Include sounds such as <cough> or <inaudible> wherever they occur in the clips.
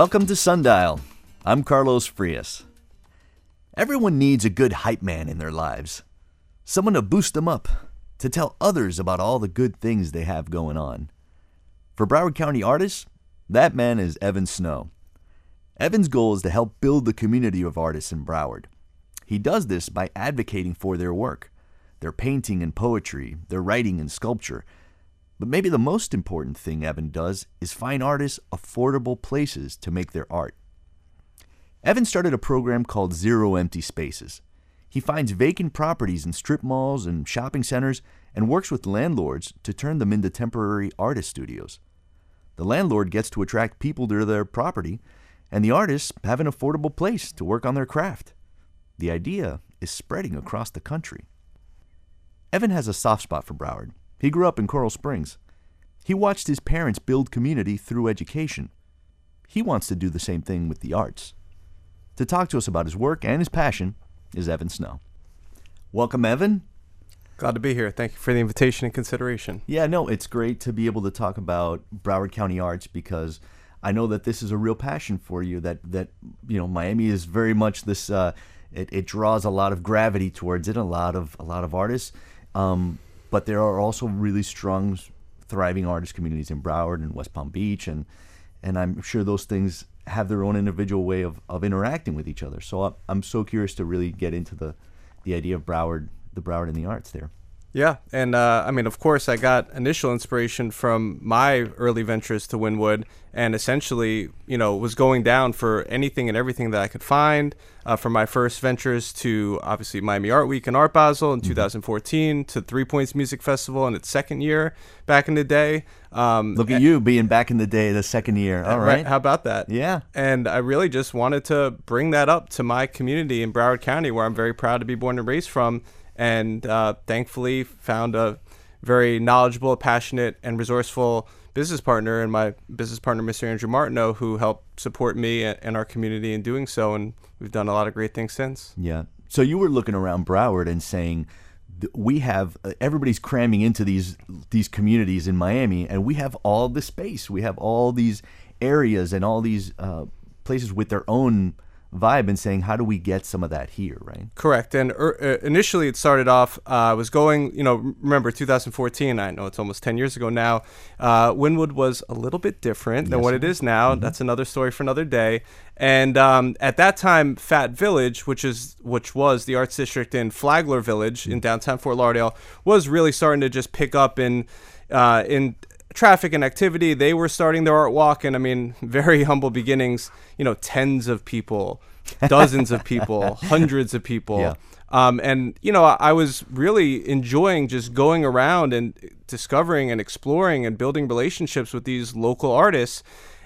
Welcome to Sundial. I'm Carlos Frias. Everyone needs a good hype man in their lives. Someone to boost them up, to tell others about all the good things they have going on. For Broward County artists, that man is Evan Snow. Evan's goal is to help build the community of artists in Broward. He does this by advocating for their work, their painting and poetry, their writing and sculpture. But maybe the most important thing Evan does is find artists affordable places to make their art. Evan started a program called Zero Empty Spaces. He finds vacant properties in strip malls and shopping centers and works with landlords to turn them into temporary artist studios. The landlord gets to attract people to their property, and the artists have an affordable place to work on their craft. The idea is spreading across the country. Evan has a soft spot for Broward. He grew up in Coral Springs. He watched his parents build community through education. He wants to do the same thing with the arts. To talk to us about his work and his passion is Evan Snow. Welcome, Evan. Glad to be here. Thank you for the invitation and consideration. Yeah, no, it's great to be able to talk about Broward County arts because I know that this is a real passion for you. That that you know, Miami is very much this. Uh, it, it draws a lot of gravity towards it. A lot of a lot of artists, um, but there are also really strong, thriving artist communities in Broward and West Palm Beach, and and I'm sure those things have their own individual way of, of interacting with each other. So I'm so curious to really get into the the idea of Broward, the Broward and the arts there. Yeah, and uh, I mean, of course, I got initial inspiration from my early ventures to Wynwood, and essentially, you know, was going down for anything and everything that I could find. Uh, from my first ventures to obviously Miami Art Week and Art Basel in mm-hmm. 2014 to Three Points Music Festival in its second year back in the day. Um, Look at you being back in the day, the second year. All right. right. How about that? Yeah. And I really just wanted to bring that up to my community in Broward County, where I'm very proud to be born and raised from and uh, thankfully found a very knowledgeable, passionate, and resourceful business partner and my business partner, Mr. Andrew Martineau, who helped support me and our community in doing so. And we've done a lot of great things since. Yeah. So you were looking around Broward and saying, we have uh, everybody's cramming into these these communities in Miami, and we have all the space. We have all these areas and all these uh, places with their own vibe and saying how do we get some of that here right correct and er, uh, initially it started off uh, i was going you know remember 2014 i know it's almost 10 years ago now uh, wynwood was a little bit different yes. than what it is now mm-hmm. that's another story for another day and um, at that time fat village which is which was the arts district in flagler village mm-hmm. in downtown fort lauderdale was really starting to just pick up in uh, in traffic and activity. They were starting their art walk, and I mean, <laughs> very humble beginnings. You know, tens of people, dozens of people, <laughs> hundreds of people. Yeah. Um, and you know, I was really enjoying just going around and discovering and exploring and building relationships with these local artists.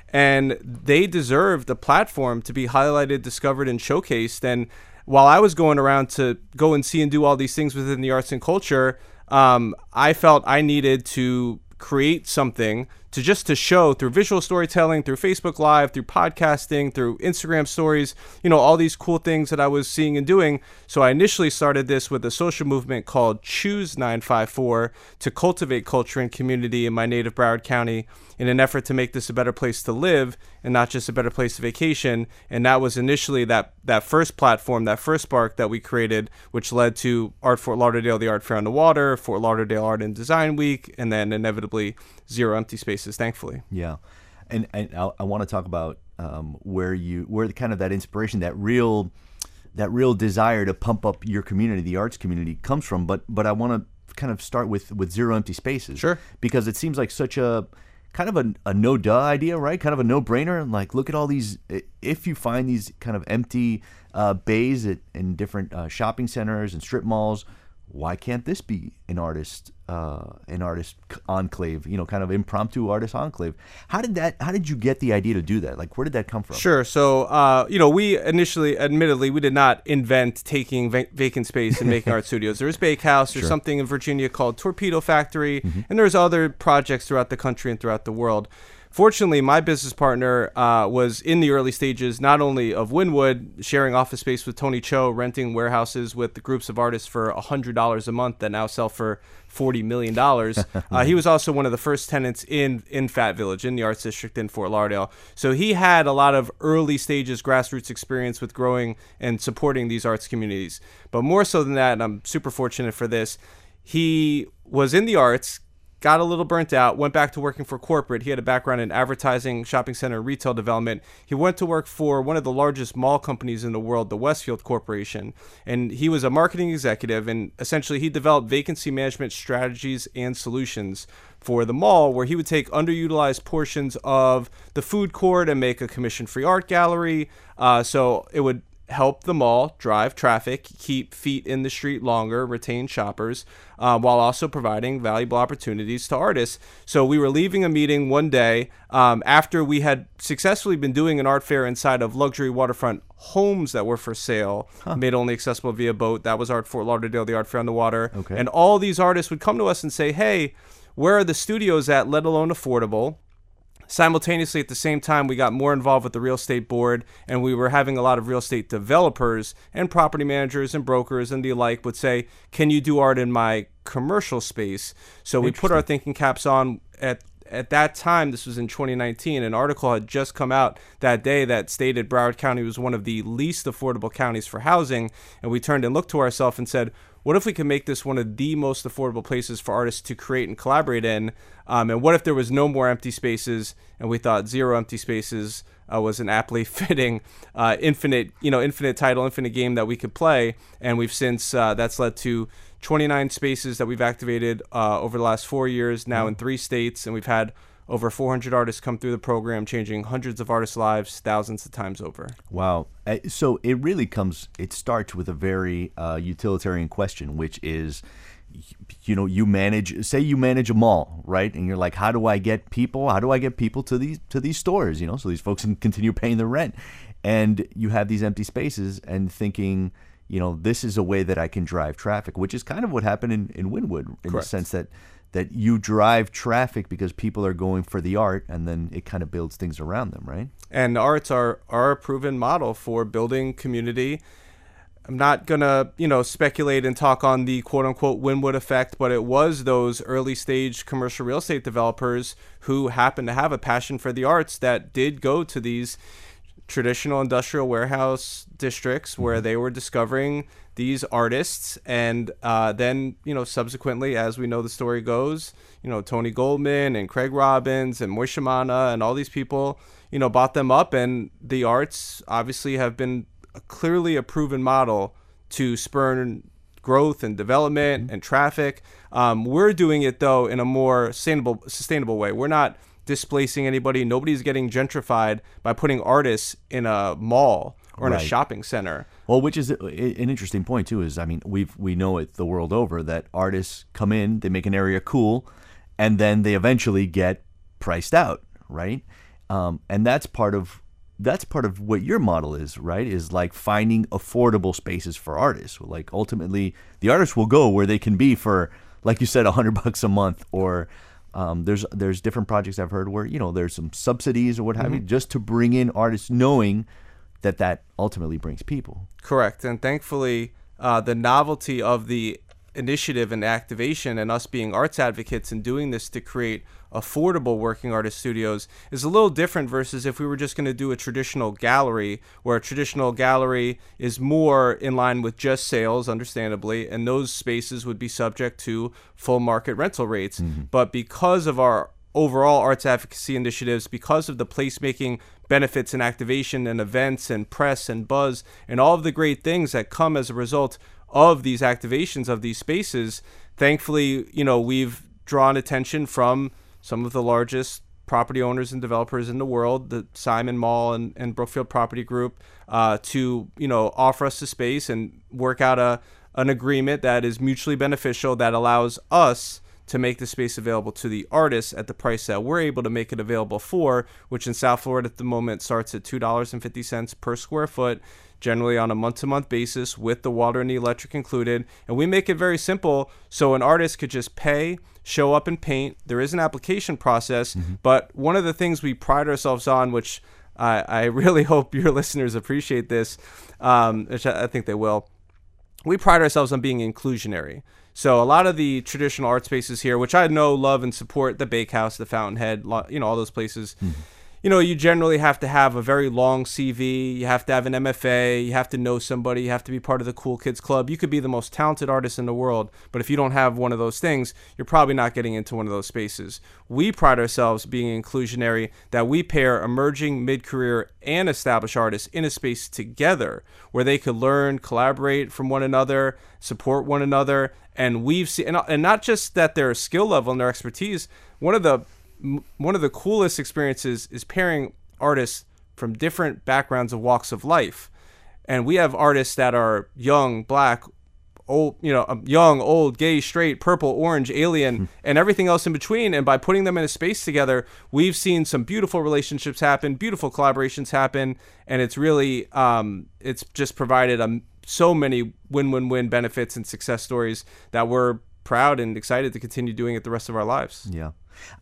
And they deserve the platform to be highlighted, discovered, and showcased. And while I was going around to go and see and do all these things within the arts and culture, um, I felt I needed to create something to just to show through visual storytelling, through Facebook Live, through podcasting, through Instagram stories, you know, all these cool things that I was seeing and doing. So I initially started this with a social movement called Choose 954 to cultivate culture and community in my native Broward County in an effort to make this a better place to live and not just a better place to vacation. And that was initially that that first platform, that first spark that we created, which led to Art Fort Lauderdale, the Art Fair on the Water, Fort Lauderdale Art and Design Week, and then inevitably Zero Empty Spaces. Thankfully. Yeah, and and I, I want to talk about um, where you where the kind of that inspiration, that real that real desire to pump up your community, the arts community, comes from. But but I want to kind of start with with Zero Empty Spaces. Sure. Because it seems like such a kind of a, a no duh idea, right? Kind of a no brainer. And Like, look at all these. If you find these kind of empty uh, bays at, in different uh, shopping centers and strip malls, why can't this be an artist uh, an artist enclave you know kind of impromptu artist enclave? How did that how did you get the idea to do that? Like where did that come from? Sure. So uh, you know we initially admittedly we did not invent taking va- vacant space and making art <laughs> studios. There's bakehouse there's sure. something in virginia called torpedo factory mm-hmm. and there's other projects throughout the country and throughout the world fortunately, my business partner uh, was in the early stages not only of Wynwood, sharing office space with Tony Cho, renting warehouses with the groups of artists for $100 a month that now sell for $40 million. <laughs> uh, he was also one of the first tenants in, in Fat Village, in the Arts District in Fort Lauderdale. So he had a lot of early stages grassroots experience with growing and supporting these arts communities. But more so than that, and I'm super fortunate for this, he was in the arts, got a little burnt out, went back to working for corporate. He had a background in advertising, shopping center, retail development. He went to work for one of the largest mall companies in the world, the Westfield Corporation. And he was a marketing executive, and essentially he developed vacancy management strategies and solutions for the mall, where he would take underutilized portions of the food court and make a commission free art gallery. Uh, so it would help the mall drive traffic, keep feet in the street longer, retain shoppers, uh, while also providing valuable opportunities to artists. So we were leaving a meeting one day um, after we had successfully been doing an art fair inside of luxury waterfront homes that were for sale, huh. made only accessible via boat. That was Art Fort Lauderdale, the art fair on the water. Okay. And all these artists would come to us and say, hey, where are the studios at, let alone affordable? Simultaneously, at the same time, we got more involved with the real estate board, and we were having a lot of real estate developers and property managers and brokers and the like would say, Can you do art in my commercial space? So we put our thinking caps on at at that time, this was in 2019, an article had just come out that day that stated Broward County was one of the least affordable counties for housing. And we turned and looked to ourselves and said, what if we could make this one of the most affordable places for artists to create and collaborate in? Um, and what if there was no more empty spaces and we thought zero empty spaces uh, was an aptly <laughs> fitting uh, infinite, you know, infinite title, infinite game that we could play. And we've since uh, that's led to 29 spaces that we've activated uh, over the last four years now mm-hmm. in three states, and we've had over 400 artists come through the program, changing hundreds of artists' lives thousands of times over. Wow. Uh, so it really comes, it starts with a very uh, utilitarian question, which is, you know, you manage, say you manage a mall, right? And you're like, how do I get people? How do I get people to these to these stores? You know, so these folks can continue paying the rent. And you have these empty spaces, and thinking, you know, this is a way that I can drive traffic, which is kind of what happened in in Wynwood, in Correct. the sense that that you drive traffic because people are going for the art and then it kind of builds things around them, right? And arts are, are a proven model for building community. I'm not to, you know, speculate and talk on the quote unquote Wynwood effect, but it was those early stage commercial real estate developers who happened to have a passion for the arts that did go to these traditional industrial warehouse districts where mm-hmm. they were discovering these artists and uh, then you know subsequently as we know the story goes you know tony goldman and craig robins and moishe Mana and all these people you know bought them up and the arts obviously have been clearly a proven model to spur growth and development mm-hmm. and traffic um, we're doing it though in a more sustainable sustainable way we're not displacing anybody nobody's getting gentrified by putting artists in a mall or in right. a shopping center. Well, which is an interesting point too. Is I mean, we've we know it the world over that artists come in, they make an area cool, and then they eventually get priced out, right? Um, and that's part of that's part of what your model is, right? Is like finding affordable spaces for artists. Like ultimately, the artists will go where they can be for, like you said, a hundred <laughs> bucks a month, or um, there's there's different projects I've heard where you know there's some subsidies or what have mm-hmm. you, just to bring in artists, knowing that that ultimately brings people. Correct, and thankfully, uh, the novelty of the initiative and activation, and us being arts advocates and doing this to create affordable working artist studios is a little different versus if we were just going to do a traditional gallery, where a traditional gallery is more in line with just sales, understandably, and those spaces would be subject to full market rental rates. Mm-hmm. But because of our overall arts advocacy initiatives, because of the placemaking benefits and activation and events and press and buzz and all of the great things that come as a result of these activations of these spaces, thankfully, you know, we've drawn attention from some of the largest property owners and developers in the world, the Simon Mall and, and Brookfield Property Group, uh, to you know offer us the space and work out a an agreement that is mutually beneficial that allows us to make the space available to the artists at the price that we're able to make it available for, which in South Florida at the moment starts at $2.50 per square foot, generally on a month to month basis with the water and the electric included. And we make it very simple so an artist could just pay, show up and paint. There is an application process, mm-hmm. but one of the things we pride ourselves on, which I, I <laughs> really hope your listeners appreciate this, um, which I, I think they will. We pride ourselves on being inclusionary. So a lot of the traditional art spaces here, which I know, love, and support, the Bakehouse, the Fountainhead, you know, all those places. Mm-hmm you know, you generally have to have a very long CV. You have to have an MFA. You have to know somebody. You have to be part of the Cool Kids Club. You could be the most talented artist in the world, but if you don't have one of those things, you're probably not getting into one of those spaces. We pride ourselves being inclusionary, that we pair emerging, mid career, and established artists in a space together where they could learn, collaborate from one another, support one another. And we've seen, and, and not just that their skill level and their expertise, one of the one of the coolest experiences is pairing artists from different backgrounds of walks of life. And we have artists that are young, black, old, you know, um, young, old, gay, straight, purple, orange, alien, hmm. and everything else in between. And by putting them in a space together, we've seen some beautiful relationships happen, beautiful collaborations happen, and it's really, um, it's just provided a, so many win-win-win benefits and success stories that we're proud and excited to continue doing it the rest of our lives. Yeah.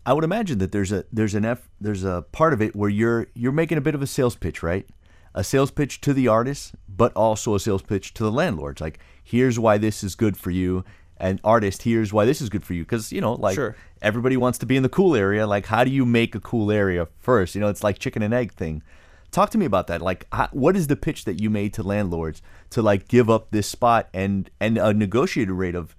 I would imagine that there's a there's an F, there's a part of it where you're you're making a bit of a sales pitch, right? A sales pitch to the artist, but also a sales pitch to the landlords. Like, here's why this is good for you, and artist, here's why this is good for you. Because you know, like sure. everybody wants to be in the cool area. Like, how do you make a cool area first? You know, it's like chicken and egg thing. Talk to me about that. Like, how, what is the pitch that you made to landlords to like give up this spot and and a negotiated rate of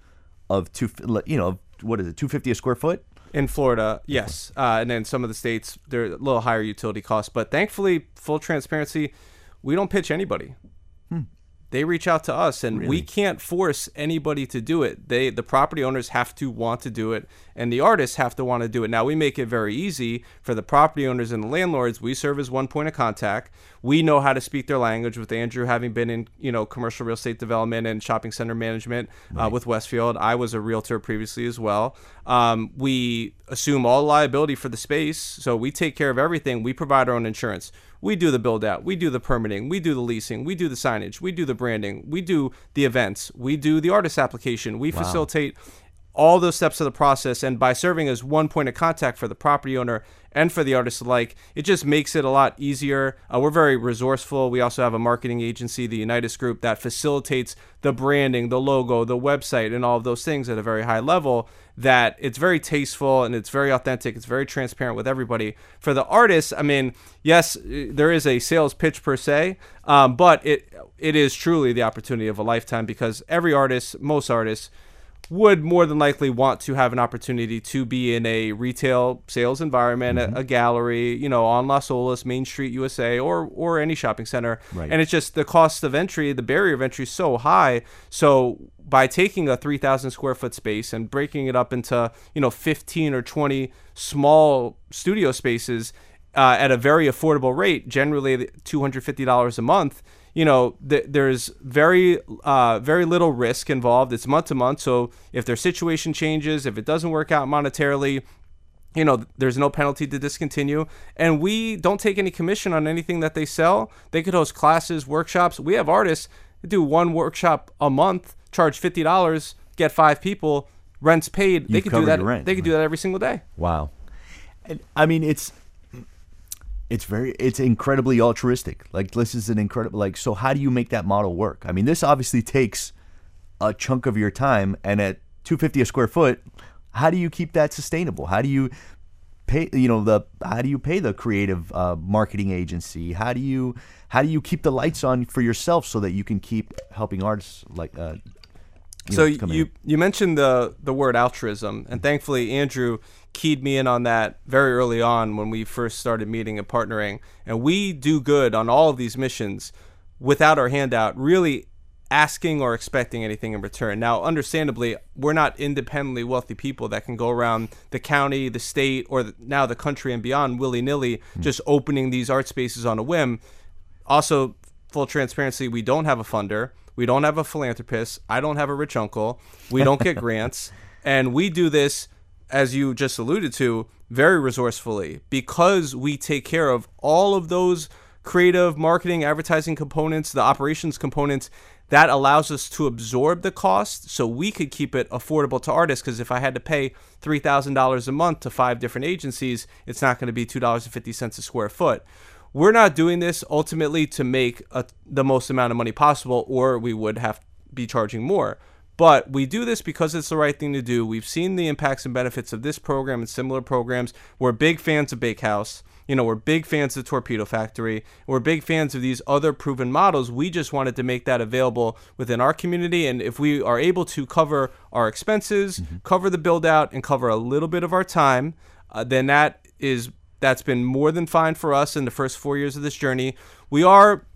of two, you know, what is it, two fifty a square foot? In Florida, yes, uh, and then some of the states they're a little higher utility costs. But thankfully, full transparency, we don't pitch anybody. They reach out to us, and really? we can't force anybody to do it. They, the property owners, have to want to do it, and the artists have to want to do it. Now we make it very easy for the property owners and the landlords. We serve as one point of contact. We know how to speak their language. With Andrew having been in, you know, commercial real estate development and shopping center management uh, right. uh, with Westfield, I was a realtor previously as well. Um, we assume all liability for the space, so we take care of everything. We provide our own insurance we do the build out, we do the permitting, we do the leasing, we do the signage, we do the branding, we do the events, we do the artist application, we wow. facilitate all those steps of the process. And by serving as one point of contact for the property owner and for the artist alike, it just makes it a lot easier. Uh, we're very resourceful. We also have a marketing agency, the Unitas Group, that facilitates the branding, the logo, the website, and all of those things at a very high level that it's very tasteful and it's very authentic. It's very transparent with everybody. For the artists, I mean, yes, there is a sales pitch per se, um, but it it is truly the opportunity of a lifetime because every artist, most artists, would more than likely want to have an opportunity to be in a retail sales environment, mm-hmm. a, a, gallery, you know, on Las Olas, Main Street, USA, or or any shopping center. Right. And it's just the cost of entry, the barrier of entry is so high. So by taking a 3,000 square foot space and breaking it up into you know 15 or 20 small studio spaces uh, at a very affordable rate, generally $250 a month you know, th- there's very, uh, very little risk involved. It's month to month. So if their situation changes, if it doesn't work out monetarily, you know, there's no penalty to discontinue. And we don't take any commission on anything that they sell. They could host classes, workshops. We have artists do one workshop a month, charge $50, get five people, rent's paid. You've they could do that. Rent, they could right. do that every single day. Wow. And, I mean, it's it's very it's incredibly altruistic. Like this is an incredible like so how do you make that model work? I mean this obviously takes a chunk of your time and at 250 a square foot how do you keep that sustainable? How do you pay you know the how do you pay the creative uh, marketing agency? How do you how do you keep the lights on for yourself so that you can keep helping artists like uh, so you you mentioned the the word altruism and thankfully andrew keyed me in on that very early on when we first started meeting and partnering. And we do good on all of these missions without our handout, really asking or expecting anything in return. Now, understandably, we're not independently wealthy people that can go around the county, the state, or the, now the country and beyond willy nilly, mm. just opening these art spaces on a whim. Also, full transparency, we don't have a funder. We don't have a philanthropist. I don't have a rich uncle. We don't get <laughs> grants. And we do this as you just alluded to, very resourcefully because we take care of all of those creative marketing, advertising components, the operations components that allows us to absorb the cost so we could keep it affordable to artists because if i had to pay $3000 a month to five different agencies it's not going to be $2.50 a square foot we're not doing this ultimately to make a, the most amount of money possible or we would have be charging more but we do this because it's the right thing to do. We've seen the impacts and benefits of this program and similar programs. We're big fans of Bakehouse. You know, we're big fans of Torpedo Factory. We're big fans of these other proven models. We just wanted to make that available within our community. And if we are able to cover our expenses, mm-hmm. cover the build out, and cover a little bit of our time, uh, then that is that's been more than fine for us in the first four years of this journey. We are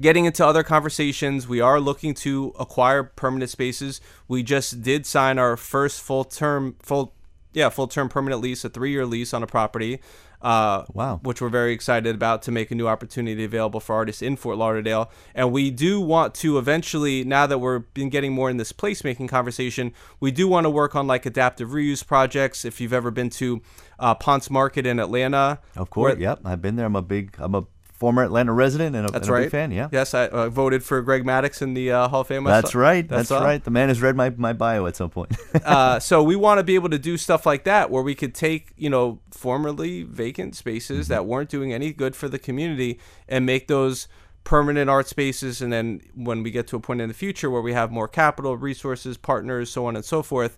getting into other conversations. We are looking to acquire permanent spaces. We just did sign our first full term full yeah full term permanent lease, a three year lease on a property. Uh, wow. Which we're very excited about to make a new opportunity available for artists in Fort Lauderdale. And we do want to eventually, now that we're been getting more in this placemaking conversation, we do want to work on like adaptive reuse projects. If you've ever been to uh, Ponce Market in Atlanta, of course, where, yep, I've been there. I'm a big, I'm a former Atlanta resident and a, That's and a right. big fan. Yeah. Yes, I uh, voted for Greg Maddux in the uh, Hall of Fame. That's right. That's, That's right. The man has read my, my bio at some point. <laughs> uh, so we want to be able to do stuff like that where we could take you know formerly vacant spaces mm-hmm. that weren't doing any good for the community and make those permanent art spaces and then when we get to a point in the future where we have more capital resources partners so on and so forth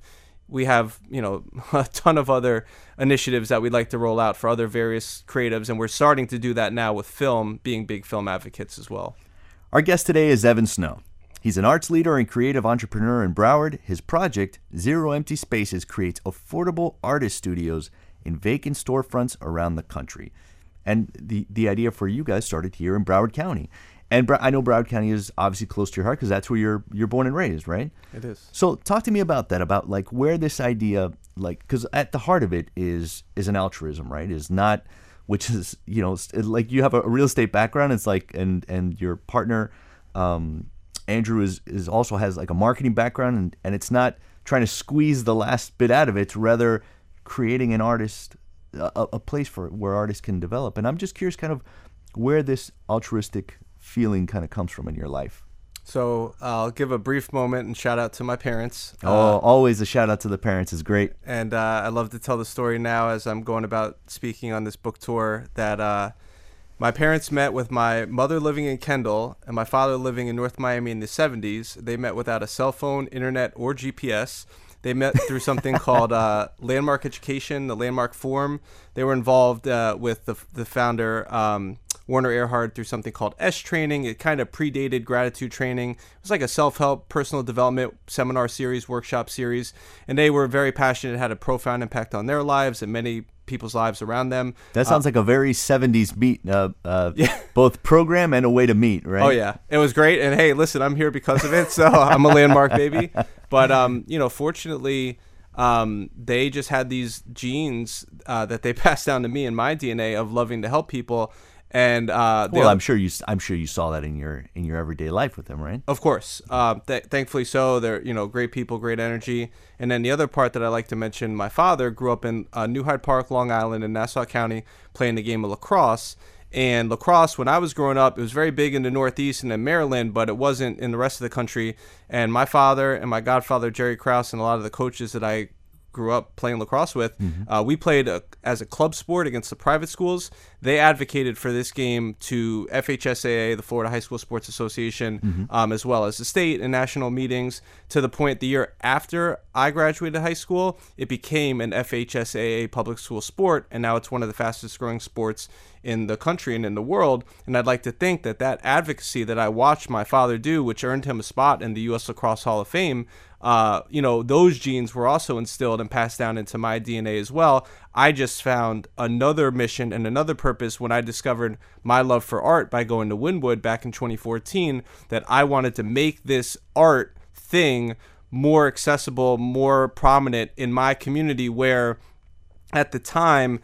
we have you know <laughs> a ton of other initiatives that we'd like to roll out for other various creatives and we're starting to do that now with film being big film advocates as well. Our guest today is evan snow. He's an arts leader and creative entrepreneur in broward. His project zero empty spaces creates affordable artist studios in vacant storefronts around the country. And the, the idea for you guys started here in broward county and I know Broward County is obviously close to your heart because that's where you're you're born and raised, right? It is. So talk to me about that, about like where this idea, like, because at the heart of it is is an altruism, right? Is not, which is you know like you have a real estate background. It's like and and your partner, um, Andrew is is also has like a marketing background, and and it's not trying to squeeze the last bit out of it, It's rather creating an artist a, a place for where artists can develop. And I'm just curious, kind of where this altruistic feeling kind of comes from in your life? So I'll give a brief moment and shout out to my parents. Oh, uh, always a shout out to the parents is great. And uh, I love to tell the story now as I'm going about speaking on this book tour that uh, my parents met with my mother living in Kendall and my father living in North Miami in the 70s. They met without a cell phone, internet, or GPS. They met through something <laughs> called uh, Landmark Education, the Landmark Forum. They were involved uh, with the, the founder. Um, Werner Erhard through something called est Training. It kind of predated Gratitude Training. It was like a self help, personal development seminar series, workshop series. And they were very passionate, it had a profound impact on their lives and many people's lives around them. That sounds uh, like a very 70s meet, uh, uh, <laughs> yeah. both program and a way to meet, right? Oh, yeah. It was great. And hey, listen, I'm here because of it. So <laughs> I'm a landmark baby. But, um, you know, fortunately, um, they just had these genes uh, that they <laughs> passed down to me in my DNA of loving to help people. And uh, well, I'm sure you I'm sure you saw that in your in your everyday life with them, right? Of course, uh, th- thankfully so. They're you know great people, great energy. And then the other part that I like to mention, my father grew up in uh, New Hyde Park, Long Island, in Nassau County, playing the game of lacrosse. And lacrosse, when I was growing up, it was very big in the Northeast and in Maryland, but it wasn't in the rest of the country. And my father and my godfather Jerry Krause and a lot of the coaches that I grew up playing lacrosse with, mm-hmm. uh, we played a, as a club sport against the private schools. They advocated for this game to FHSAA, the Florida High School Sports Association, mm-hmm. um, as well as the state and national meetings. To the point the year after I graduated high school, it became an FHSAA public school sport, and now it's one of the fastest growing sports in the country and in the world. And I'd like to think that that advocacy that I watched my father do, which earned him a spot in the U.S. Lacrosse Hall of Fame, uh, you know, those genes were also instilled and passed down into my DNA as well. I just found another mission and another purpose when I discovered my love for art by going to Wynwood back in 2014 that I wanted to make this art thing more accessible, more prominent in my community where at the time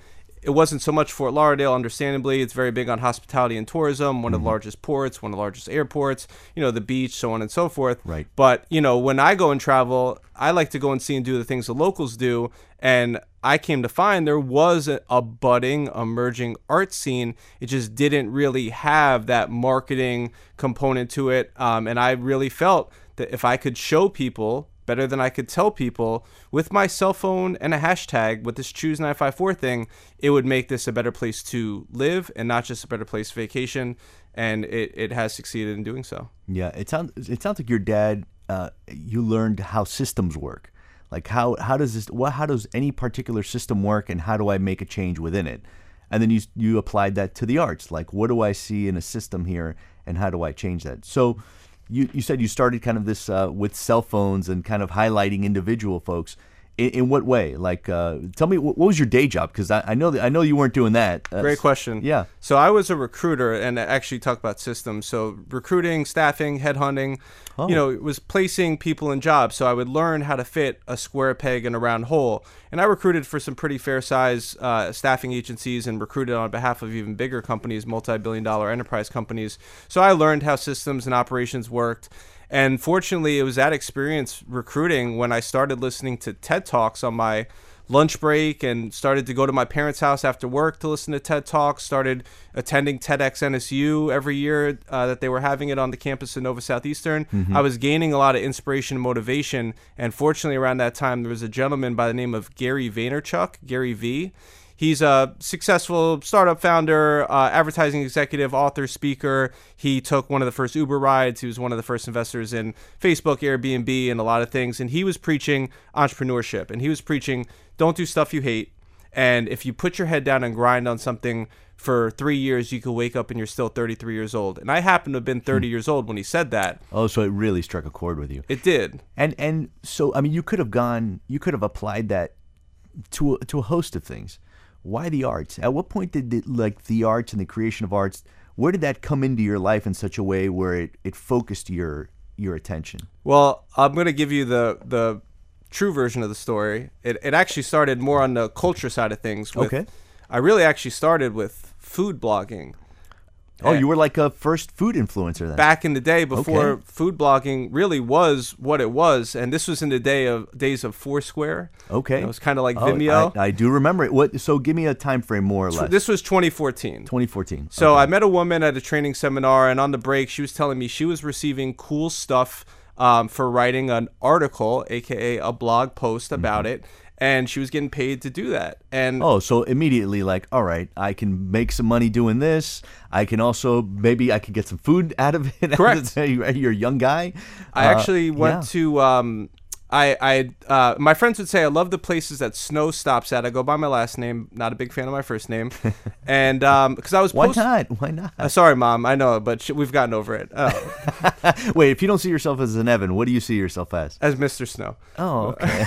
it wasn't so much Fort Lauderdale, understandably. It's very big on hospitality and tourism, one mm-hmm. of the mm-hmm. largest ports, one of the largest airports, you know, the beach, so on and so forth. Right. But, you know, when I go and travel, I like to go and see and do the things the locals do. And I came to find there was a, a budding, emerging art scene. It just didn't really have that marketing component to it. Um, and I really felt that if I could show people better than I could tell people with my cell phone and a hashtag with this choose 954 thing, it would make this a better place to live and not just a better place vacation. And it, it has succeeded in doing so. Yeah, it sounds it sounds like your dad. Uh, you learned how systems work. Like how how does this what how does any particular system work, and how do I make a change within it? And then you you applied that to the arts. Like what do I see in a system here, and how do I change that? So you, you said you started kind of this uh, with cell phones and kind of highlighting individual folks. In, in what way? Like, uh, tell me what, was your day job? Because I, I know that I know you weren't doing that. Uh, Great question. Yeah. So I was a recruiter and actually talk about systems. So recruiting, staffing, headhunting. Oh. You know, it was placing people in jobs. So I would learn how to fit a square peg in a round hole. And I recruited for some pretty fair size uh, staffing agencies and recruited on behalf of even bigger companies, multi billion dollar enterprise companies. So I learned how systems and operations worked. And fortunately, it was that experience recruiting when I started listening to TED Talks on my lunch break and started to go to my parents' house after work to listen to TED Talks. Started attending TEDx NSU every year uh, that they were having it on the campus of Nova Southeastern. I was gaining a lot of inspiration and motivation. And fortunately, around that time, there was a gentleman by the name of Gary Vaynerchuk, Gary V. He's a successful startup founder, uh, advertising executive, author, speaker. He took one of the first Uber rides. He was one of the first investors in Facebook, Airbnb, and a lot of things. And he was preaching entrepreneurship. And he was preaching don't do stuff you hate. And if you put your head down and grind on something for three years, you could wake up and you're still 33 years old. And I happen to have been 30 years old when he said that. Oh, so it really struck a chord with you. It did. And and so I mean, you could have gone, you could have applied that to a, to a host of things. Why the arts? At what point did the, like the arts and the creation of arts? Where did that come into your life in such a way where it, it focused your your attention? Well, I'm going to give you the the true version of the story. It, it actually started more on the culture side of things. With, Okay. I really actually started with food blogging. Oh, you were like a first food influencer then. back in the day before Okay. food blogging really was what it was, and this was in the day of days of Foursquare. Okay. It was kind of like Oh, Vimeo. I, I do remember it. What? So give me a time frame more or less. this was 2014. 2014. So. I met a woman at a training seminar, and on the break, she was telling me she was receiving cool stuff um, for writing an article, aka a blog post about it, and she was getting paid to do that. And. Oh, so immediately like, all right, I can make some money doing this. I can also maybe I can get some food <laughs> out of it. <laughs> Correct. You're a young guy. I Uh, actually went yeah. to. Um, I, I, uh, my friends would say I love the places that snow stops at. I go by my last name, not a big fan of my first name, <laughs> and because I was Why not? Why not? Uh, sorry, mom, I know, but sh- we've gotten over it. Oh, Wait, if you don't see yourself as an Evan, what do you see yourself as? as Mr. Snow. Oh, okay.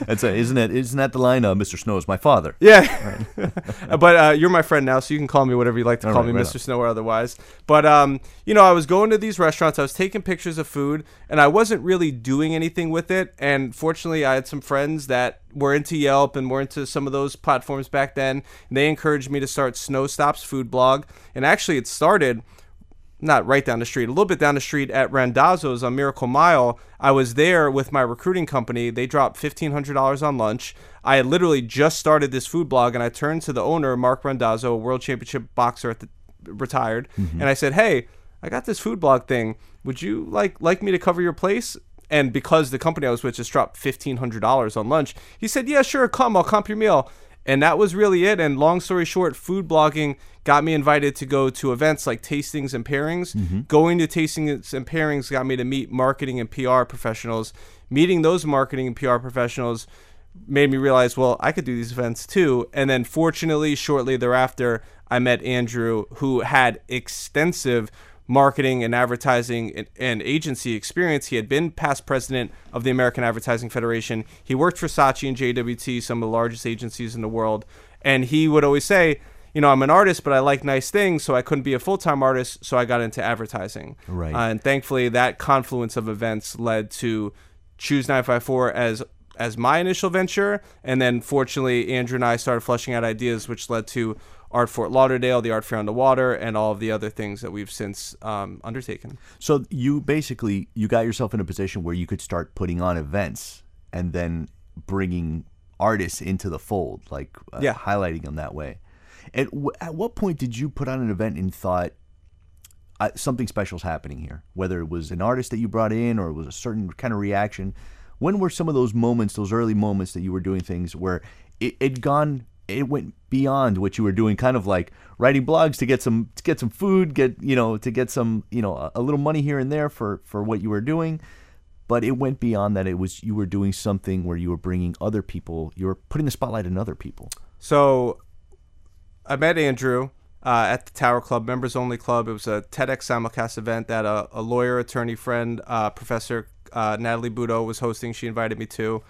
<laughs> That's a, isn't it? Isn't that the line? Uh, Mr. Snow is my father. Yeah, <laughs> but uh, you're my friend now, so you can call me whatever you like to All call right, me, right Mr. on. Snow or otherwise. But um, you know, I was going to these restaurants, I was taking pictures of food, and I wasn't really doing anything with it. And fortunately, I had some friends that were into Yelp and were into some of those platforms back then. And they encouraged me to start Snow Stops Food Blog, and actually, it started not right down the street, a little bit down the street at Randazzo's on Miracle Mile. I was there with my recruiting company. They dropped $1,500 on lunch. I had literally just started this food blog, and I turned to the owner, Mark Randazzo, a world championship boxer at the retired, mm-hmm. and I said, "Hey, I got this food blog thing. Would you like like me to cover your place?" And because the company I was with just dropped fifteen hundred dollars on lunch, he said, "Yeah, sure, come. I'll comp your meal." And that was really it. And long story short, food blogging got me invited to go to events like tastings and pairings. Mm-hmm. Going to tastings and pairings got me to meet marketing and PR professionals. Meeting those marketing and PR professionals made me realize, well, I could do these events too. And then fortunately, shortly thereafter, I met Andrew, who had extensive marketing and advertising and, and agency experience. He had been past president of the American Advertising Federation. He worked for Saatchi and JWT, some of the largest agencies in the world. And he would always say, you know, I'm an artist, but I like nice things, so I couldn't be a full time artist, so I got into advertising. Right. Uh, and thankfully, that confluence of events led to Choose 954 as as my initial venture, and then fortunately, Andrew and I started fleshing out ideas, which led to Art Fort Lauderdale, the Art Fair on the Water, and all of the other things that we've since um, undertaken. So you basically you got yourself in a position where you could start putting on events and then bringing artists into the fold, like uh, Yeah. highlighting them that way. And w- at what point did you put on an event and thought uh, something special is happening here? Whether it was an artist that you brought in or it was a certain kind of reaction. When were some of those moments, those early moments that you were doing things where it had gone, it went beyond what you were doing, kind of like writing blogs to get some to get some food, get you know to get some you know a, a little money here and there for for what you were doing, but it went beyond that. It was you were doing something where you were bringing other people, you were putting the spotlight on other people. So I met Andrew uh, at the Tower Club, members only club. It was a TEDx simulcast event that a, a lawyer, attorney friend, uh, Professor uh, Natalie Budo was hosting. She invited me to.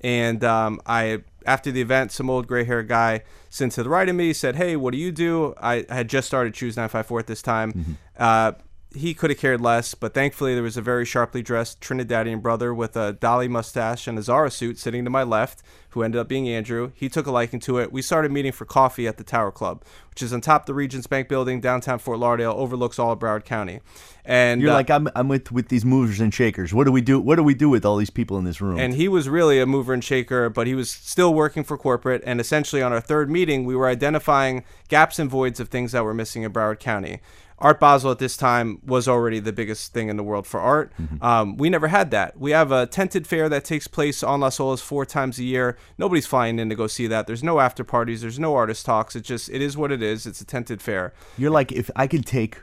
And um, I, after the event, some old gray haired guy sent to the right of me, said, Hey, what do you do? I, had just started Choose 954 at this time. Uh, he could have cared less, but thankfully there was a very sharply dressed Trinidadian brother with a Dali mustache and a Zara suit sitting to my left, who ended up being Andrew. He took a liking to it. We started meeting for coffee at the Tower Club, which is on top of the Regents Bank building, downtown Fort Lauderdale, overlooks all of Broward County. And You're uh, like I'm I'm with with these movers and shakers. What do we do? What do we do with all these people in this room? And he was really a mover and shaker, but he was still working for corporate. And essentially, on our third meeting, we were identifying gaps and voids of things that were missing in Broward County. Art Basel at this time was already the biggest thing in the world for art. Um, we never had that. We have a tented fair that takes place on Las Olas four times a year. Nobody's flying in to go see that. There's no after parties. There's no artist talks. It just it is what it is. It's a tented fair. You're like if I can take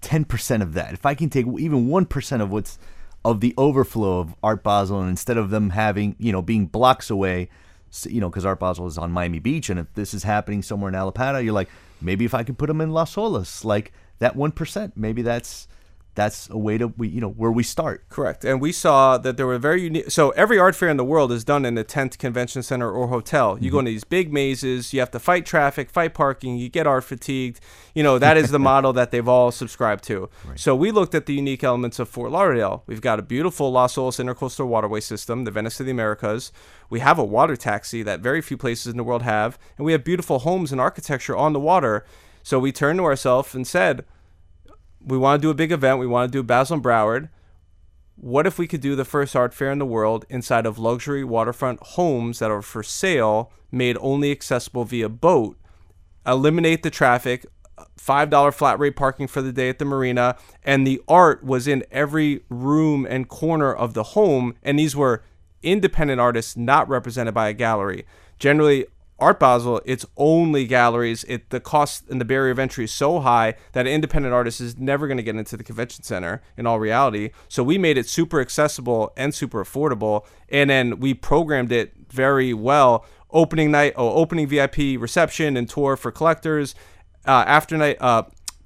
ten percent of that, if I can take even one percent of what's of the overflow of Art Basel, and instead of them having you know being blocks away, you know, because Art Basel is on Miami Beach, and if this is happening somewhere in Allapattah, you're like maybe if I could put them in Las Olas, like that one percent, maybe that's that's a way to we you know where we start. Correct. And we saw that there were very unique. So every art fair in the world is done in a tent convention center or hotel. You go mm-hmm. into these big mazes. You have to fight traffic, fight parking. You get art fatigued. You know that is the <laughs> model that they've all subscribed to. So we looked at the unique elements of Fort Lauderdale. We've got a beautiful Las Olas intercoastal waterway system, the Venice of the Americas. We have a water taxi that very few places in the world have, and we have beautiful homes and architecture on the water. So we turned to ourselves and said, we want to do a big event. We want to do Basel and Broward. What if we could do the first art fair in the world inside of luxury waterfront homes that are for sale, made only accessible via boat? Eliminate the traffic, $5 flat rate parking for the day at the marina, and the art was in every room and corner of the home. And these were independent artists not represented by a gallery. Generally, Art Basel, it's only galleries. It the cost and the barrier of entry is so high that an independent artist is never going to get into the convention center. In all reality, so we made it super accessible and super affordable, and then we programmed it very well. Opening night, oh, opening VIP reception and tour for collectors. Uh, after night, uh,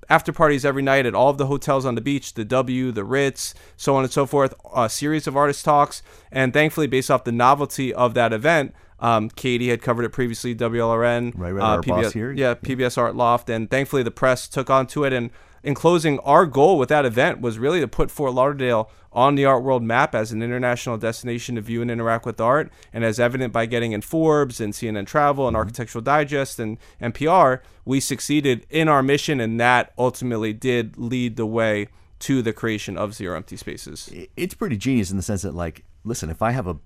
after parties every night at all of the hotels on the beach, the W, the Ritz, so on and so forth. A series of artist talks, and thankfully, based off the novelty of that event, um, Katie had covered it previously. WLRN, Right, right, uh, our boss PBS, here. yeah, PBS Art Loft, and thankfully the press took onto it. And in closing, our goal with that event was really to put Fort Lauderdale on the art world map as an international destination to view and interact with art. And as evident by getting in Forbes and CNN Travel and Architectural Digest and NPR, we succeeded in our mission, and that ultimately did lead the way to the creation of Zero Empty Spaces. it's pretty genius in the sense that like listen if i have a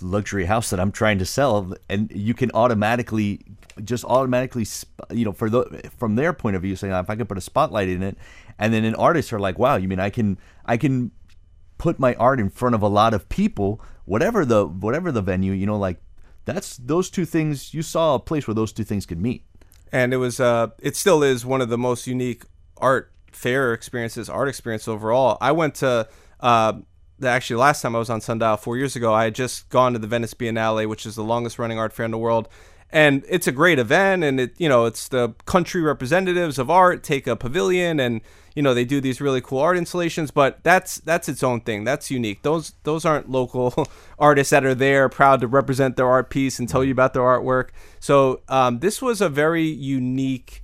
luxury house that i'm trying to sell and you can automatically just automatically you know for the from their point of view saying if i can put a spotlight in it and then an artist are like wow you mean i can i can put my art in front of a lot of people whatever the whatever the venue you know like that's those two things you saw a place where those two things could meet. And it was uh it still is one of the most unique art fair experiences art experience overall. I went to uh actually last time i was on sundial four years ago i had just gone to the venice biennale which is the longest running art fair in the world. And it's a great event and it you know it's the country representatives of art take a pavilion and you know they do these really cool art installations. But that's that's its own thing. That's unique. Those those aren't local <laughs> artists that are there proud to represent their art piece and tell you about their artwork. So um, this was a very unique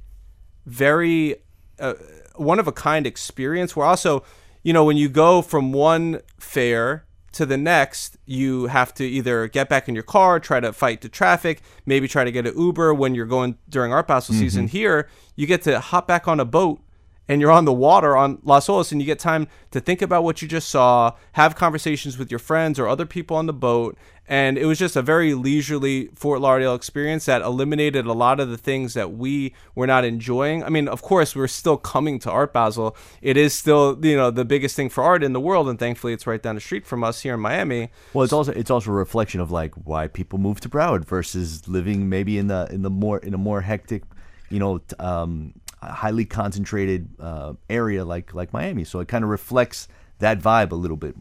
very uh, one of a kind experience. Where also you know when you go from one fair to the next you have to either get back in your car try to fight the traffic maybe try to get an uber when you're going during art basel mm-hmm. season here you get to hop back on a boat and you're on the water on Las Olas and you get time to think about what you just saw, have conversations with your friends or other people on the boat. And it was just a very leisurely Fort Lauderdale experience that eliminated a lot of the things that we were not enjoying. I mean, of course, we're still coming to Art Basel. It is still, you know, the biggest thing for art in the world, and thankfully, it's right down the street from us here in Miami. Well, it's also it's also a reflection of like why people move to Broward versus living maybe in the in the more in a more hectic, you know, um, highly concentrated uh, area like like Miami. So it kind of reflects that vibe a little bit.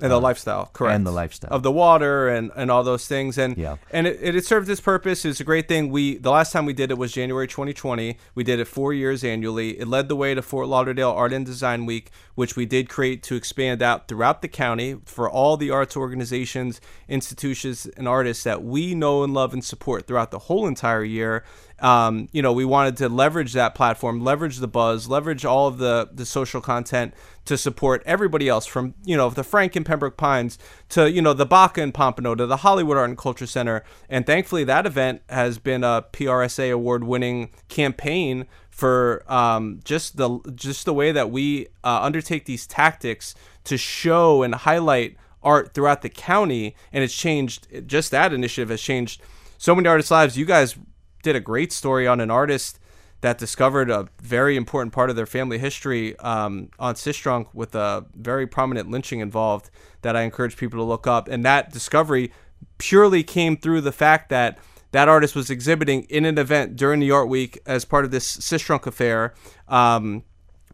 And the uh, lifestyle, correct? And the lifestyle of the water and, and all those things, and yeah. and it, it served its purpose. It's a great thing. We the last time we did it was January 2020. We did it four years annually. It led the way to Fort Lauderdale Art and Design Week, which we did create to expand out throughout the county for all the arts organizations, institutions, and artists that we know and love and support throughout the whole entire year um, you know, we wanted to leverage that platform, leverage the buzz, leverage all of the the social content to support everybody else from you know the Frank and Pembroke Pines to you know the Baca and Pompano to the Hollywood Art and Culture Center. And thankfully, that event has been a PRSA award winning campaign for um, just the just the way that we uh, undertake these tactics to show and highlight art throughout the county. And it's changed. Just that initiative has changed so many artists' lives. You guys did a great story on an artist that discovered a very important part of their family history um, on Sistrunk with a very prominent lynching involved that I encourage people to look up. And that discovery purely came through the fact that that artist was exhibiting in an event during the art week as part of this Sistrunk affair. Um,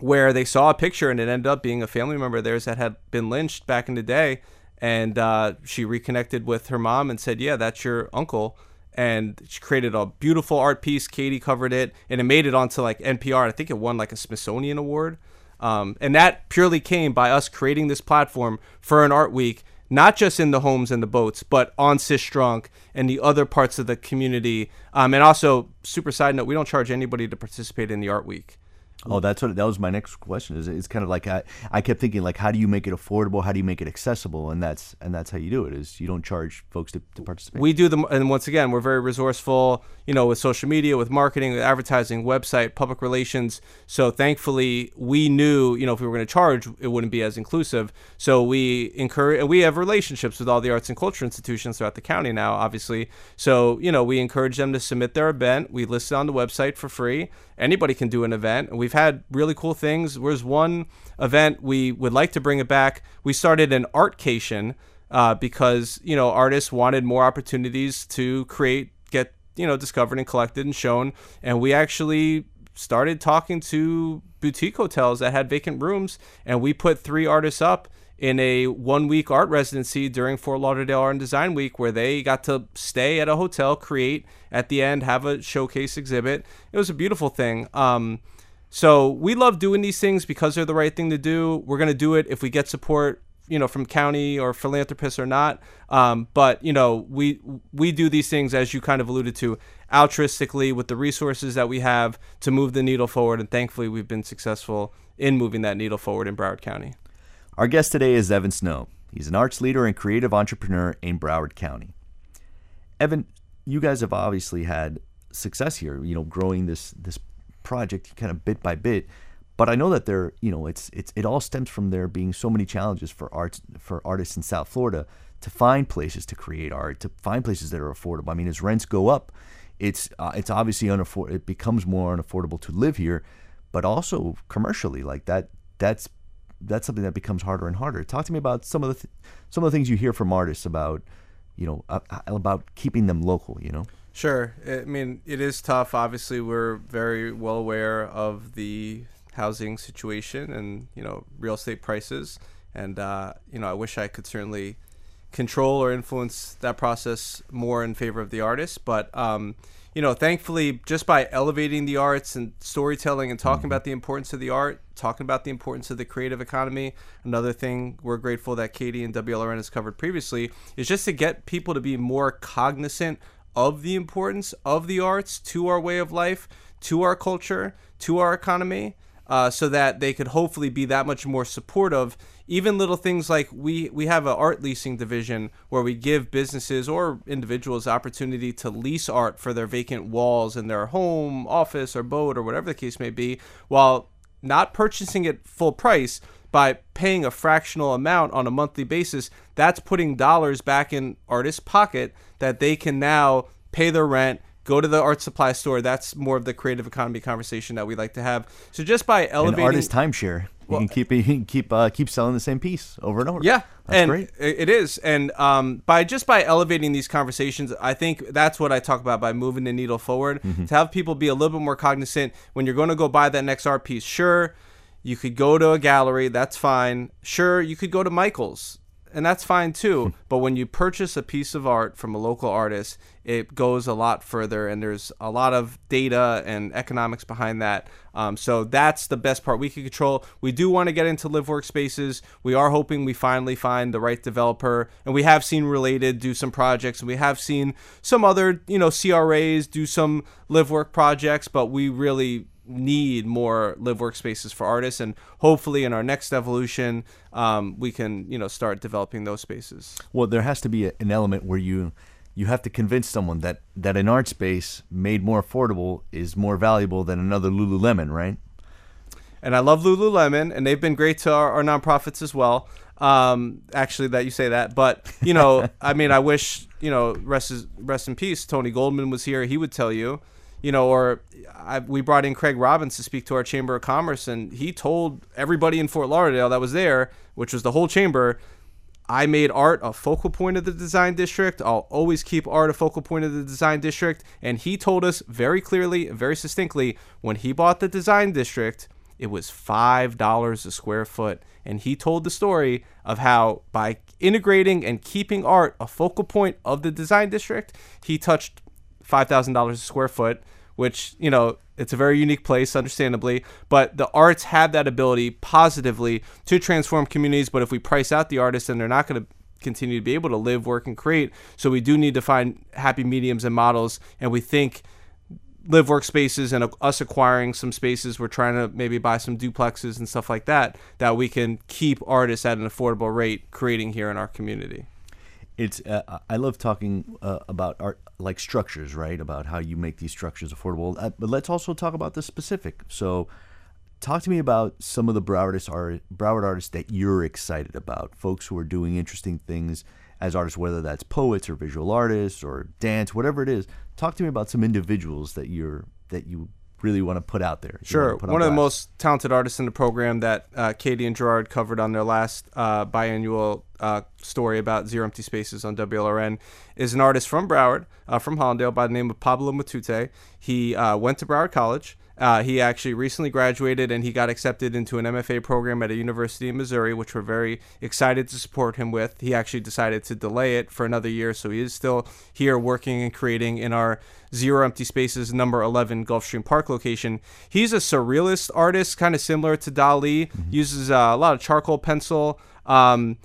where they saw a picture and it ended up being a family member of theirs that had been lynched back in the day. And uh, she reconnected with her mom and said, Yeah, that's your uncle and she created a beautiful art piece. Katie covered it, and it made it onto like NPR. I think it won like a Smithsonian award, um, and that purely came by us creating this platform for an art week, not just in the homes and the boats, but on Sistrunk and the other parts of the community. Um, and also, super side note, we don't charge anybody to participate in the art week. Oh, that's what that was my next question. Is it's kind of like I, I kept thinking like how do you make it affordable? How do you make it accessible? And that's and that's how you do it. Is you don't charge folks to, to participate. We do them, and once again, we're very resourceful. You know, with social media, with marketing, with advertising, website, public relations. So thankfully, we knew you know if we were going to charge, it wouldn't be as inclusive. So we encourage, and we have relationships with all the arts and culture institutions throughout the county now, obviously. So you know, we encourage them to submit their event. We list it on the website for free. Anybody can do an event, we've had really cool things. There's one event we would like to bring it back. We started an artcation uh, because you know artists wanted more opportunities to create, get you know discovered and collected and shown, and we actually started talking to boutique hotels that had vacant rooms, and we put three artists up in a one week art residency during Fort Lauderdale Art and Design Week where they got to stay at a hotel, create at the end, have a showcase exhibit. It was a beautiful thing. Um, so we love doing these things because they're the right thing to do. We're going to do it if we get support you know from county or philanthropists or not um, but you know we we do these things as you kind of alluded to altruistically with the resources that we have to move the needle forward and thankfully we've been successful in moving that needle forward in broward county our guest today is evan snow he's an arts leader and creative entrepreneur in broward county evan you guys have obviously had success here you know growing this this project kind of bit by bit but I know that there, you know, it's it's it all stems from there being so many challenges for arts for artists in South Florida to find places to create art, to find places that are affordable. I mean, as rents go up, it's uh, it's obviously unaffordable. It becomes more unaffordable to live here, but also commercially, like that. That's that's something that becomes harder and harder. Talk to me about some of the th- some of the things you hear from artists about, you know, uh, about keeping them local. You know. Sure. I mean, it is tough. Obviously, we're very well aware of the housing situation and you know real estate prices. And uh, you know, I wish I could certainly control or influence that process more in favor of the artist. But um, you know, thankfully, just by elevating the arts and storytelling and talking mm-hmm. about the importance of the art, talking about the importance of the creative economy, another thing we're grateful that Katie and WLRN has covered previously is just to get people to be more cognizant of the importance of the arts to our way of life, to our culture, to our economy uh, so that they could hopefully be that much more supportive. Even little things like we we have an art leasing division where we give businesses or individuals opportunity to lease art for their vacant walls in their home, office, or boat, or whatever the case may be, while not purchasing it full price by paying a fractional amount on a monthly basis, that's putting dollars back in artists' pocket that they can now pay their rent, go to the art supply store. That's more of the creative economy conversation that we like to have. So just by An elevating artist timeshare. You can keep <laughs> you can keep uh, keep selling the same piece over and over. Yeah, that's and great. it is. And um, by just by elevating these conversations, I think that's what I talk about by moving the needle forward. Mm-hmm. To have people be a little bit more cognizant when you're going to go buy that next art piece. Sure, you could go to a gallery. That's fine. Sure, you could go to Michael's. And that's fine too. but when you purchase a piece of art from a local artist, it goes a lot further, and there's a lot of data and economics behind that. Um, so that's the best part we can control. We do want to get into live workspaces. We are hoping we finally find the right developer, and we have seen Related do some projects, and we have seen some other, you know, CRAs do some live work projects, but we really need more live workspaces for artists and hopefully in our next evolution um, we can you know start developing those spaces Well, there has to be a, an element where you you have to convince someone that that an art space made more affordable is more valuable than another Lululemon, right? and I love Lululemon, and they've been great to our, our nonprofits as well. Um, actually, that you say that, but you know, <laughs> I mean, I wish you know, rest is, rest in peace. Tony Goldman was here; he would tell you, you know, or I, we brought in Craig Robins to speak to our Chamber of Commerce, and he told everybody in Fort Lauderdale that was there, which was the whole chamber. I made art a focal point of the design district. I'll always keep art a focal point of the design district. And he told us very clearly, very succinctly, when he bought the design district, it was five dollars a square foot. And he told the story of how by integrating and keeping art a focal point of the design district, he touched five thousand dollars a square foot, which you know it's a very unique place, understandably. But the arts have that ability positively to transform communities. But if we price out the artists, then they're not going to continue to be able to live, work, and create. So we do need to find happy mediums and models. And we think live workspaces and us acquiring some spaces we're trying to maybe buy some duplexes and stuff like that that we can keep artists at an affordable rate creating here in our community It's uh, I love talking uh, about art like structures, right? About how you make these structures affordable. Uh, but let's also talk about the specific. So, talk to me about some of the Broward artists, art, Broward artists that you're excited about. Folks who are doing interesting things as artists, whether that's poets or visual artists or dance, whatever it is. Talk to me about some individuals that you're that you really want to put out there. Sure. One of the most talented artists in the program that uh, Katie and Gerard covered on their last uh, biannual uh, story about Zero Empty Spaces on WLRN is an artist from Broward, uh, from Hollandale, by the name of Pablo Matute. He uh, went to Broward College. Uh, he actually recently graduated and he got accepted into an MFA program at a university in Missouri, which we're very excited to support him with. He actually decided to delay it for another year, so he is still here working and creating in our Zero Empty Spaces number 11 Gulfstream Park location. He's a surrealist artist, kind of similar to Dali, uses uh, a lot of charcoal pencil. Um,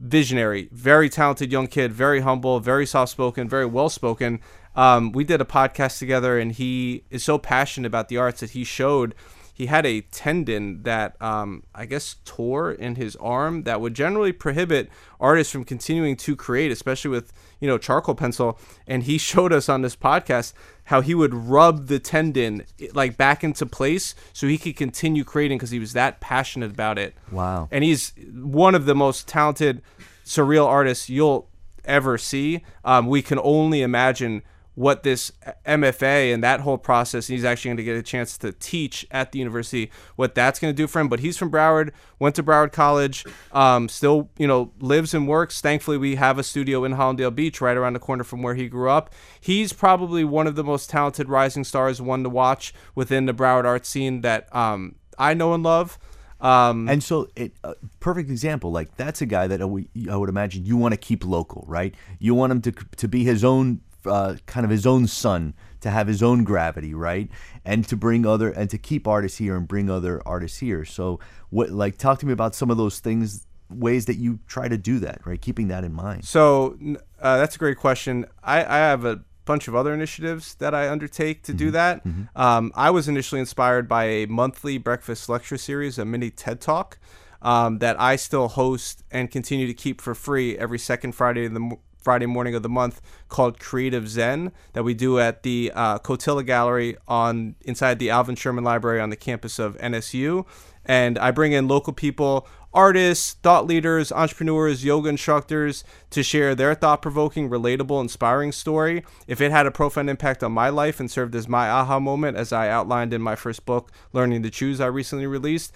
visionary, very talented young kid, very humble, very soft spoken, very well spoken. Um, we did a podcast together, and he is so passionate about the arts that he showed he had a tendon that um, I guess tore in his arm that would generally prohibit artists from continuing to create, especially with you know charcoal pencil. And he <laughs> showed us on this podcast how he would rub the tendon like back into place so he could continue creating because he was that passionate about it. Wow. And he's one of the most talented surreal artists you'll ever see. Um, we can only imagine what this MFA and that whole process, and he's actually going to get a chance to teach at the university what that's going to do for him. But he's from Broward, went to Broward College, um, still, you know, lives and works. Thankfully, we have a studio in Hollandale Beach right around the corner from where he grew up. He's probably one of the most talented rising stars, one to watch within the Broward art scene that um, I know and love. Um, And so, it uh, perfect example. Like that's a guy that I would, I would imagine you want to keep local, right? You want him to to be his own uh, kind of his own son, to have his own gravity, right? And to bring other and to keep artists here and bring other artists here. So, what like talk to me about some of those things, ways that you try to do that, right? Keeping that in mind. So uh, that's a great question. I, I have a bunch of other initiatives that I undertake to do that. Um, I was initially inspired by a monthly breakfast lecture series, a mini TED Talk, um, that I still host and continue to keep for free every second Friday of the Friday morning of the month called Creative Zen that we do at the uh, Cotilla Gallery on inside the Alvin Sherman Library on the campus of NSU. And I bring in local people, artists, thought leaders, entrepreneurs, yoga instructors to share their thought provoking, relatable, inspiring story. If it had a profound impact on my life and served as my aha moment, as I outlined in my first book, Learning to Choose, I recently released,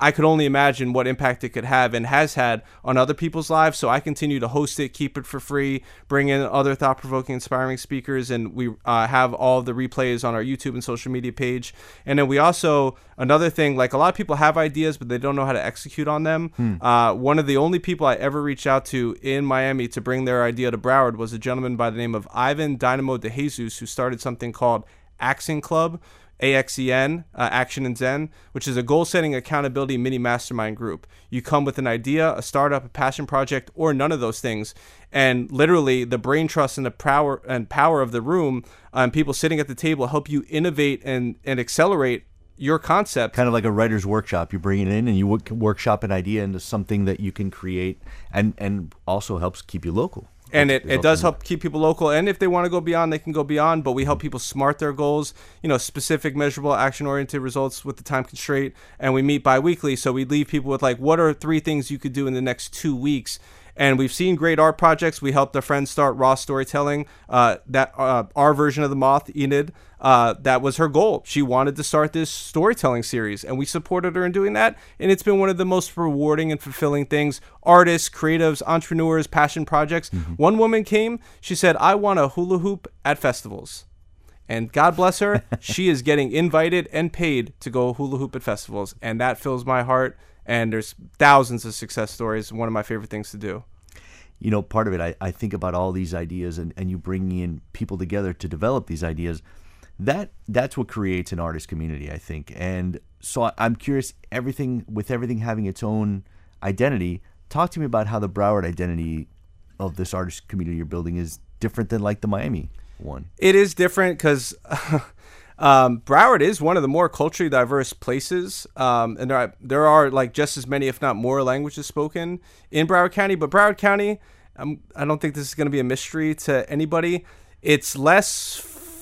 I could only imagine what impact it could have and has had on other people's lives. So I continue to host it, keep it for free, bring in other thought provoking, inspiring speakers, and we uh, have all the replays on our YouTube and social media page. And then we also, another thing, like a lot of people have ideas, but they don't know how to execute on them. Hmm. Uh, one of the only people I ever reached out to in Miami to bring their idea to Broward was a gentleman by the name of Ivan Dynamo de Jesus, who started something called AXEN Club, AXEN, uh, Action and Zen, which is a goal setting accountability mini mastermind group. You come with an idea, a startup, a passion project, or none of those things. And literally, the brain trust and the power and power of the room and um, people sitting at the table help you innovate and, and accelerate your concept. Kind of like a writer's workshop. You bring it in and you workshop an idea into something that you can create and, and also helps keep you local and it, it does help keep people local and if they want to go beyond they can go beyond but we help people smart their goals you know specific measurable action oriented results with the time constraint and we meet bi-weekly so we leave people with like what are three things you could do in the next two weeks and we've seen great art projects. We helped a friend start Raw Storytelling. Uh, that uh, our version of the Moth, Enid, uh, that was her goal. She wanted to start this storytelling series, and we supported her in doing that. And it's been one of the most rewarding and fulfilling things. Artists, creatives, entrepreneurs, passion projects. Mm-hmm. One woman came. She said, "I want a hula hoop at festivals." And God bless her, <laughs> she is getting invited and paid to go hula hoop at festivals, and that fills my heart and there's thousands of success stories. One of my favorite things to do. You know, part of it, I, I think about all these ideas and, and you bringing in people together to develop these ideas. That that's what creates an artist community, I think. And so I'm curious, everything with everything having its own identity. Talk to me about how the Broward identity of this artist community you're building is different than like the Miami one. It is different because <laughs> Um, Broward is one of the more culturally diverse places, um, and there are, there are like just as many, if not more, languages spoken in Broward County. But Broward County, um, I don't think this is going to be a mystery to anybody. It's less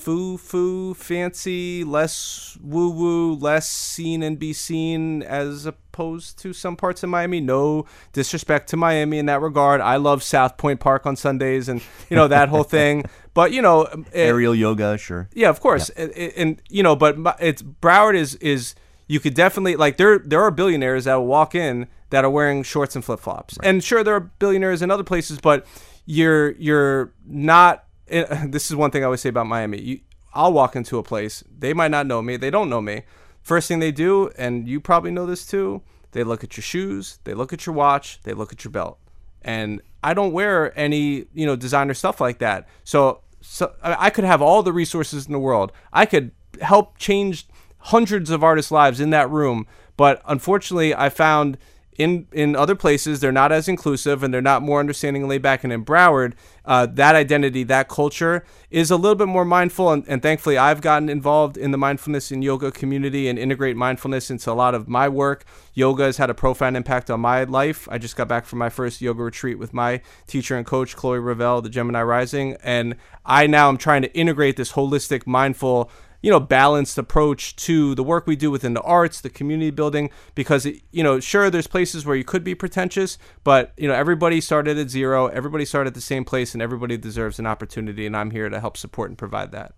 foo foo fancy, less woo woo, less seen and be seen as opposed to some parts of Miami. No disrespect to Miami in that regard. I love South Pointe Park on Sundays and you know that whole thing. <laughs> But you know, it, aerial yoga, sure. Yeah, of course. Yeah. And, and you know, but it's Broward is is you could definitely like there there are billionaires that will walk in that are wearing shorts and flip flops, right. and sure there are billionaires in other places, but you're you're not Uh, this is one thing I always say about Miami. You, I'll walk into a place. They might not know me. They don't know me. First thing they do, and you probably know this too, they look at your shoes, they look at your watch, they look at your belt. And I don't wear any, you know, designer stuff like that. So, so I could have all the resources in the world. I could help change hundreds of artists' lives in that room. But unfortunately, I found in in other places they're not as inclusive and they're not more understanding and laid back and in broward uh, that identity that culture is a little bit more mindful. And, and thankfully i've gotten involved in the mindfulness and yoga community and integrate mindfulness into a lot of my work. Yoga has had a profound impact on my life. I just got back from my first yoga retreat with my teacher and coach chloe ravel the gemini rising. And i now am trying to integrate this holistic mindful you know balanced approach to the work we do within the arts the community building because it, you know sure there's places where you could be pretentious but you know everybody started at zero everybody started at the same place and everybody deserves an opportunity and i'm here to help support and provide that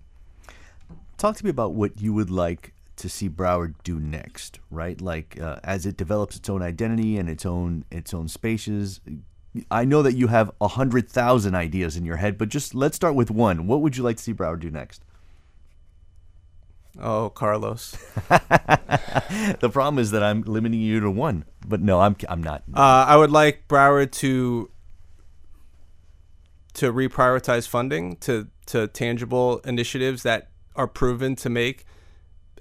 talk to me about what you would like to see Broward do next, right? Like uh, as it develops its own identity and its own its own spaces. I know that you have a hundred thousand ideas in your head, but just let's start with one. What would you like to see Broward do next? Oh, Carlos. <laughs> the problem is that I'm limiting you to one. But no, I'm I'm not. Uh, I would like Broward to to reprioritize funding to to tangible initiatives that are proven to make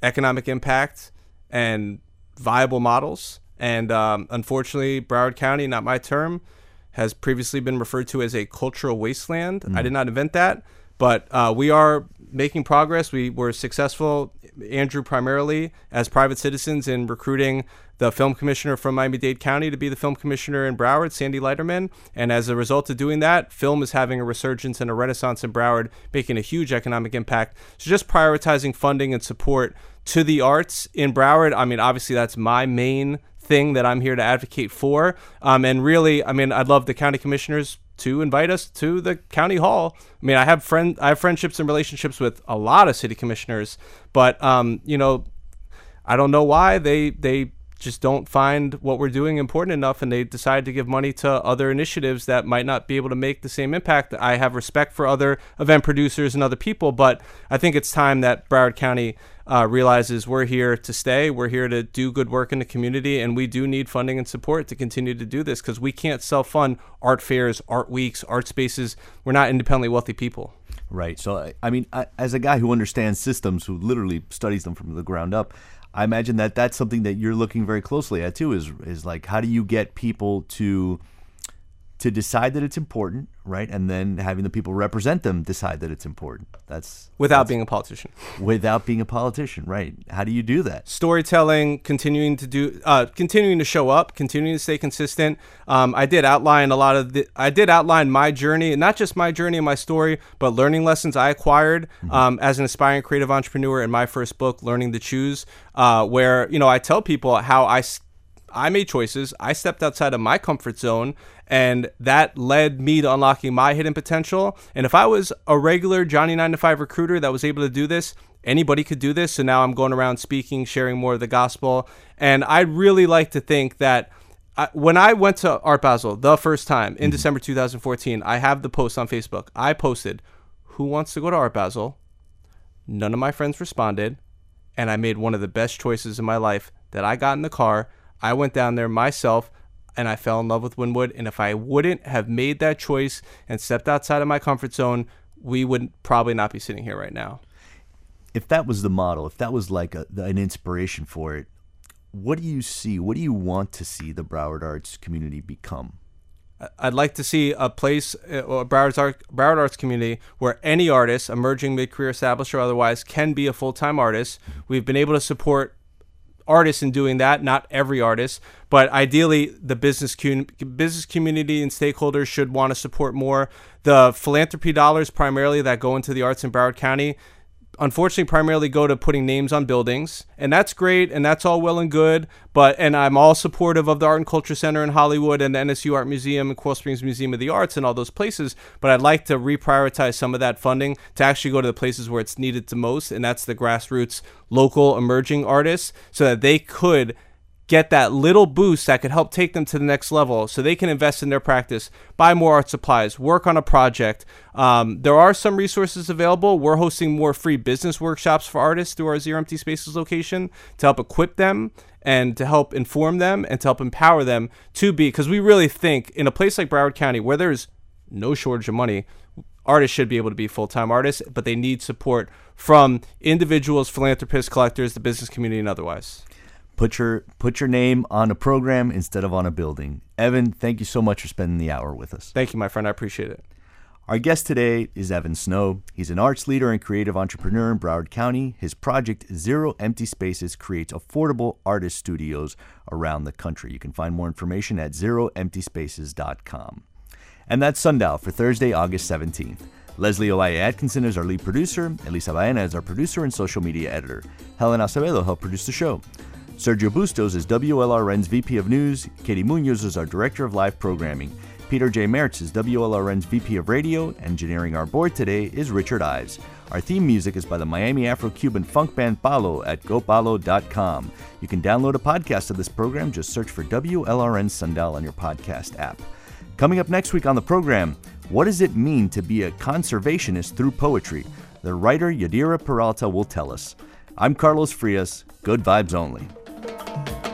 economic impact and viable models. And um, unfortunately, Broward County, not my term, has previously been referred to as a cultural wasteland. Mm. I did not invent that, but uh, we are making progress. We were successful, Andrew primarily, as private citizens in recruiting the film commissioner from Miami Dade County to be the film commissioner in Broward, Sandy Lighterman. And as a result of doing that, film is having a resurgence and a renaissance in Broward, making a huge economic impact. So just prioritizing funding and support to the arts in Broward. I mean, obviously, that's my main thing that I'm here to advocate for. Um, and really, I mean, I'd love the county commissioners to invite us to the county hall. I mean, I have friend I have friendships and relationships with a lot of city commissioners, but um, you know, I don't know why they they just don't find what we're doing important enough and they decide to give money to other initiatives that might not be able to make the same impact. I have respect for other event producers and other people, but I think it's time that Broward County uh, realizes we're here to stay. We're here to do good work in the community, and we do need funding and support to continue to do this because we can't self fund art fairs, art weeks, art spaces. We're not independently wealthy people. Right. So, I mean, I, as a guy who understands systems, who literally studies them from the ground up, I imagine that that's something that you're looking very closely at too. Is is like how do you get people to to decide that it's important, right? And then having the people represent them decide that it's important. That's without that's, being a politician. Without being a politician, right? How do you do that? Storytelling, continuing to do, uh, continuing to show up, continuing to stay consistent. Um, I did outline a lot of the. I did outline my journey, not just my journey and my story, but learning lessons I acquired mm-hmm. um, as an aspiring creative entrepreneur in my first book, Learning to Choose, uh, where you know I tell people how I. I made choices. I stepped outside of my comfort zone and that led me to unlocking my hidden potential. And if I was a regular Johnny 9 to 5 recruiter that was able to do this, anybody could do this. So now I'm going around speaking, sharing more of the gospel. And I'd really like to think that I, when I went to Art Basel the first time in mm-hmm. December 2014, I have the post on Facebook. I posted, Who wants to go to Art Basel? None of my friends responded. And I made one of the best choices in my life that I got in the car. I went down there myself and I fell in love with Wynwood. And if I wouldn't have made that choice and stepped outside of my comfort zone, we would probably not be sitting here right now. If that was the model, if that was like a, an inspiration for it, what do you see? What do you want to see the Broward Arts community become? I'd like to see a place, uh, a Broward, Art, Broward Arts community, where any artist, emerging, mid-career, established, or otherwise, can be a full-time artist. We've been able to support artists in doing that, not every artist, but ideally the business business community and stakeholders should want to support more. The philanthropy dollars primarily that go into the arts in Broward County unfortunately primarily go to putting names on buildings and that's great and that's all well and good but and i'm all supportive of the art and culture center in hollywood and the nsu art museum and coral springs museum of the arts and all those places but i'd like to reprioritize some of that funding to actually go to the places where it's needed the most and that's the grassroots local emerging artists so that they could get that little boost that could help take them to the next level so they can invest in their practice, buy more art supplies, work on a project. Um, there are some resources available. We're hosting more free business workshops for artists through our Zero Empty Spaces location to help equip them and to help inform them and to help empower them to be, because we really think in a place like Broward County where there's no shortage of money, artists should be able to be full time artists, but they need support from individuals, philanthropists, collectors, the business community, and otherwise. Put your put your name on a program instead of on a building. Evan, thank you so much for spending the hour with us. Thank you, my friend. I appreciate it. Our guest today is Evan Snow. He's an arts leader and creative entrepreneur in Broward County. His project, Zero Empty Spaces, creates affordable artist studios around the country. You can find more information at zeroemptyspaces.com. And that's Sundial for Thursday, August 17th. Leslie Ovalle Atkinson is our lead producer. Elisa Baena is our producer and social media editor. Helen Acevedo helped produce the show. Sergio Bustos is WLRN's VP of News. Katie Munoz is our Director of Live Programming. Peter J. Mertz is WLRN's VP of Radio. Engineering our board today is Richard Ives. Our theme music is by the Miami Afro Cuban funk band Palo at gopalo.com. You can download a podcast of this program. Just search for WLRN Sundial on your podcast app. Coming up next week on the program, what does it mean to be a conservationist through poetry? The writer Yadira Peralta will tell us. I'm Carlos Frias. Good vibes only. Thank you.